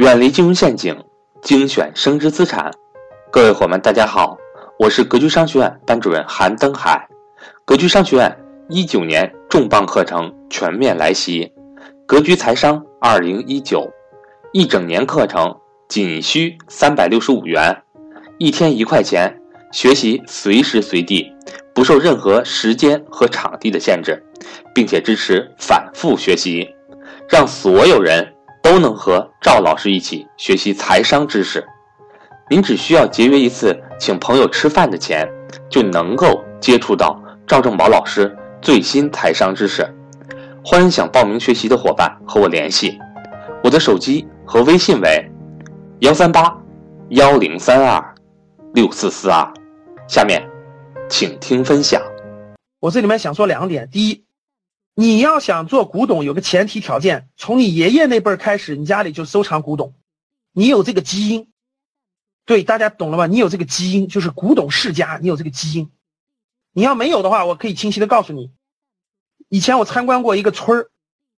远离金融陷阱，精选升值资产。各位伙伴，大家好，我是格局商学院班主任韩登海。格局商学院一九年重磅课程全面来袭，格局财商二零一九，一整年课程仅需三百六十五元，一天一块钱，学习随时随地，不受任何时间和场地的限制，并且支持反复学习，让所有人都能和赵老师一起学习财商知识。您只需要节约一次请朋友吃饭的钱，就能够接触到赵正宝老师最新财商知识。欢迎想报名学习的伙伴和我联系，我的手机和微信为幺三八幺零三二六四四二。下面，请听分享。我这里面想说两点：第一，你要想做古董，有个前提条件，从你爷爷那辈儿开始，你家里就收藏古董，你有这个基因。对，大家懂了吗？你有这个基因，就是古董世家，你有这个基因。你要没有的话，我可以清晰的告诉你，以前我参观过一个村儿，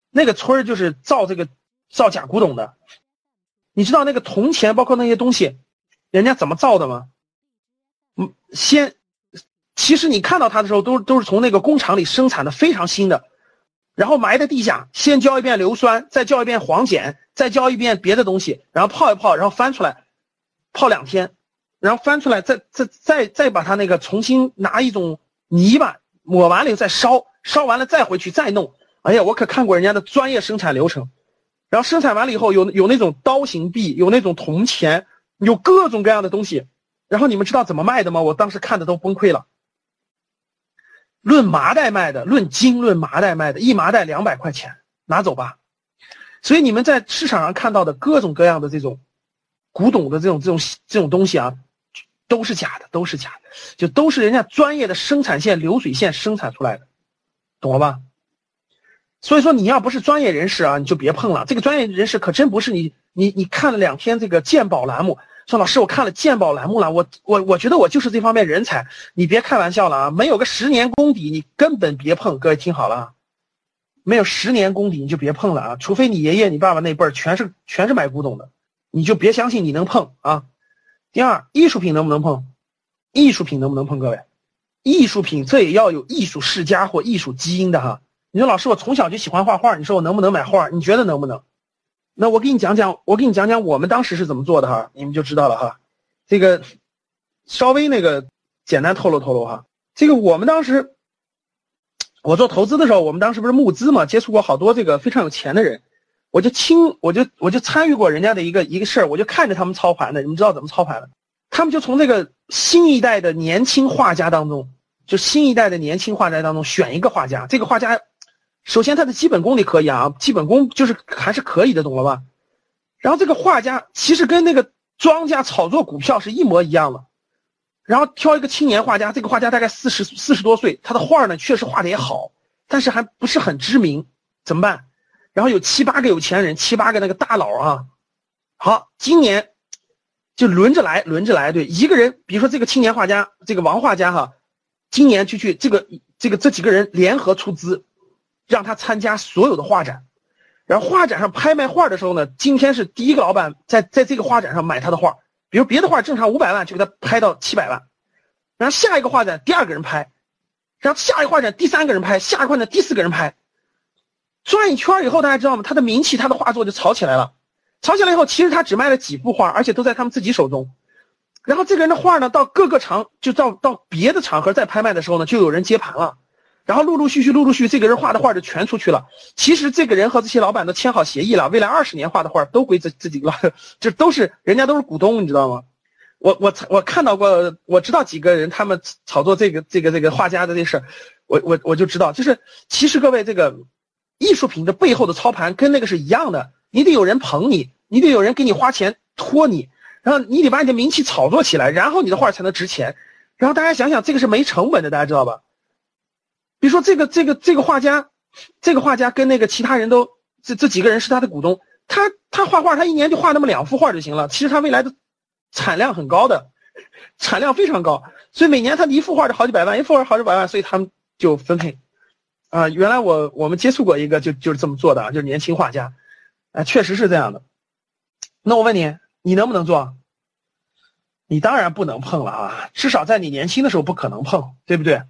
那个村儿就是造这个造假古董的。你知道那个铜钱，包括那些东西，人家怎么造的吗？嗯，先，其实你看到它的时候，都都是从那个工厂里生产的，非常新的，然后埋在地下，先浇一遍硫酸，再浇一遍黄碱，再浇一遍别的东西，然后泡一泡，然后翻出来。泡两天，然后翻出来，再再再再把它那个重新拿一种泥巴抹完了以后再烧，烧完了再回去再弄。哎呀，我可看过人家的专业生产流程。然后生产完了以后，有有那种刀形币，有那种铜钱，有各种各样的东西。然后你们知道怎么卖的吗？我当时看的都崩溃了。论麻袋卖的，论斤论麻袋卖的，一麻袋两百块钱，拿走吧。所以你们在市场上看到的各种各样的这种。古董的这种这种这种东西啊，都是假的，都是假的，就都是人家专业的生产线流水线生产出来的，懂了吧？所以说你要不是专业人士啊，你就别碰了。这个专业人士可真不是你你你看了两天这个鉴宝栏目，说老师我看了鉴宝栏目了，我我我觉得我就是这方面人才，你别开玩笑了啊！没有个十年功底，你根本别碰。各位听好了，没有十年功底你就别碰了啊！除非你爷爷你爸爸那辈儿全是全是买古董的。你就别相信你能碰啊！第二，艺术品能不能碰？艺术品能不能碰？各位，艺术品这也要有艺术世家或艺术基因的哈。你说老师，我从小就喜欢画画，你说我能不能买画？你觉得能不能？那我给你讲讲，我给你讲讲我们当时是怎么做的哈，你们就知道了哈。这个稍微那个简单透露透露哈。这个我们当时我做投资的时候，我们当时不是募资嘛，接触过好多这个非常有钱的人。我就亲，我就我就参与过人家的一个一个事儿，我就看着他们操盘的。你们知道怎么操盘的？他们就从这个新一代的年轻画家当中，就新一代的年轻画家当中选一个画家。这个画家，首先他的基本功你可以啊，基本功就是还是可以的，懂了吧？然后这个画家其实跟那个庄家炒作股票是一模一样的。然后挑一个青年画家，这个画家大概四十四十多岁，他的画呢确实画的也好，但是还不是很知名，怎么办？然后有七八个有钱人，七八个那个大佬啊，好，今年就轮着来，轮着来，对，一个人，比如说这个青年画家，这个王画家哈，今年就去这个这个这几个人联合出资，让他参加所有的画展，然后画展上拍卖画的时候呢，今天是第一个老板在在这个画展上买他的画，比如别的画正常五百万就给他拍到七百万，然后下一个画展第二个人拍，然后下一个画展第三个人拍，下一画展第四个人拍。转一圈以后，大家知道吗？他的名气，他的画作就炒起来了。炒起来以后，其实他只卖了几幅画，而且都在他们自己手中。然后这个人的画呢，到各个场，就到到别的场合再拍卖的时候呢，就有人接盘了。然后陆陆续续、陆陆续续，这个人画的画就全出去了。其实这个人和这些老板都签好协议了，未来二十年画的画都归这这几个，就都是人家都是股东，你知道吗？我我我看到过，我知道几个人他们炒作这个这个这个画家的这事儿，我我我就知道，就是其实各位这个。艺术品的背后的操盘跟那个是一样的，你得有人捧你，你得有人给你花钱托你，然后你得把你的名气炒作起来，然后你的画才能值钱。然后大家想想，这个是没成本的，大家知道吧？比如说这个这个这个画家，这个画家跟那个其他人都这这几个人是他的股东，他他画画他一年就画那么两幅画就行了，其实他未来的产量很高的，产量非常高，所以每年他一幅画就好几百万，一幅画好几百万，所以他们就分配。啊，原来我我们接触过一个就就是这么做的啊，就是年轻画家，啊，确实是这样的。那我问你，你能不能做？你当然不能碰了啊，至少在你年轻的时候不可能碰，对不对？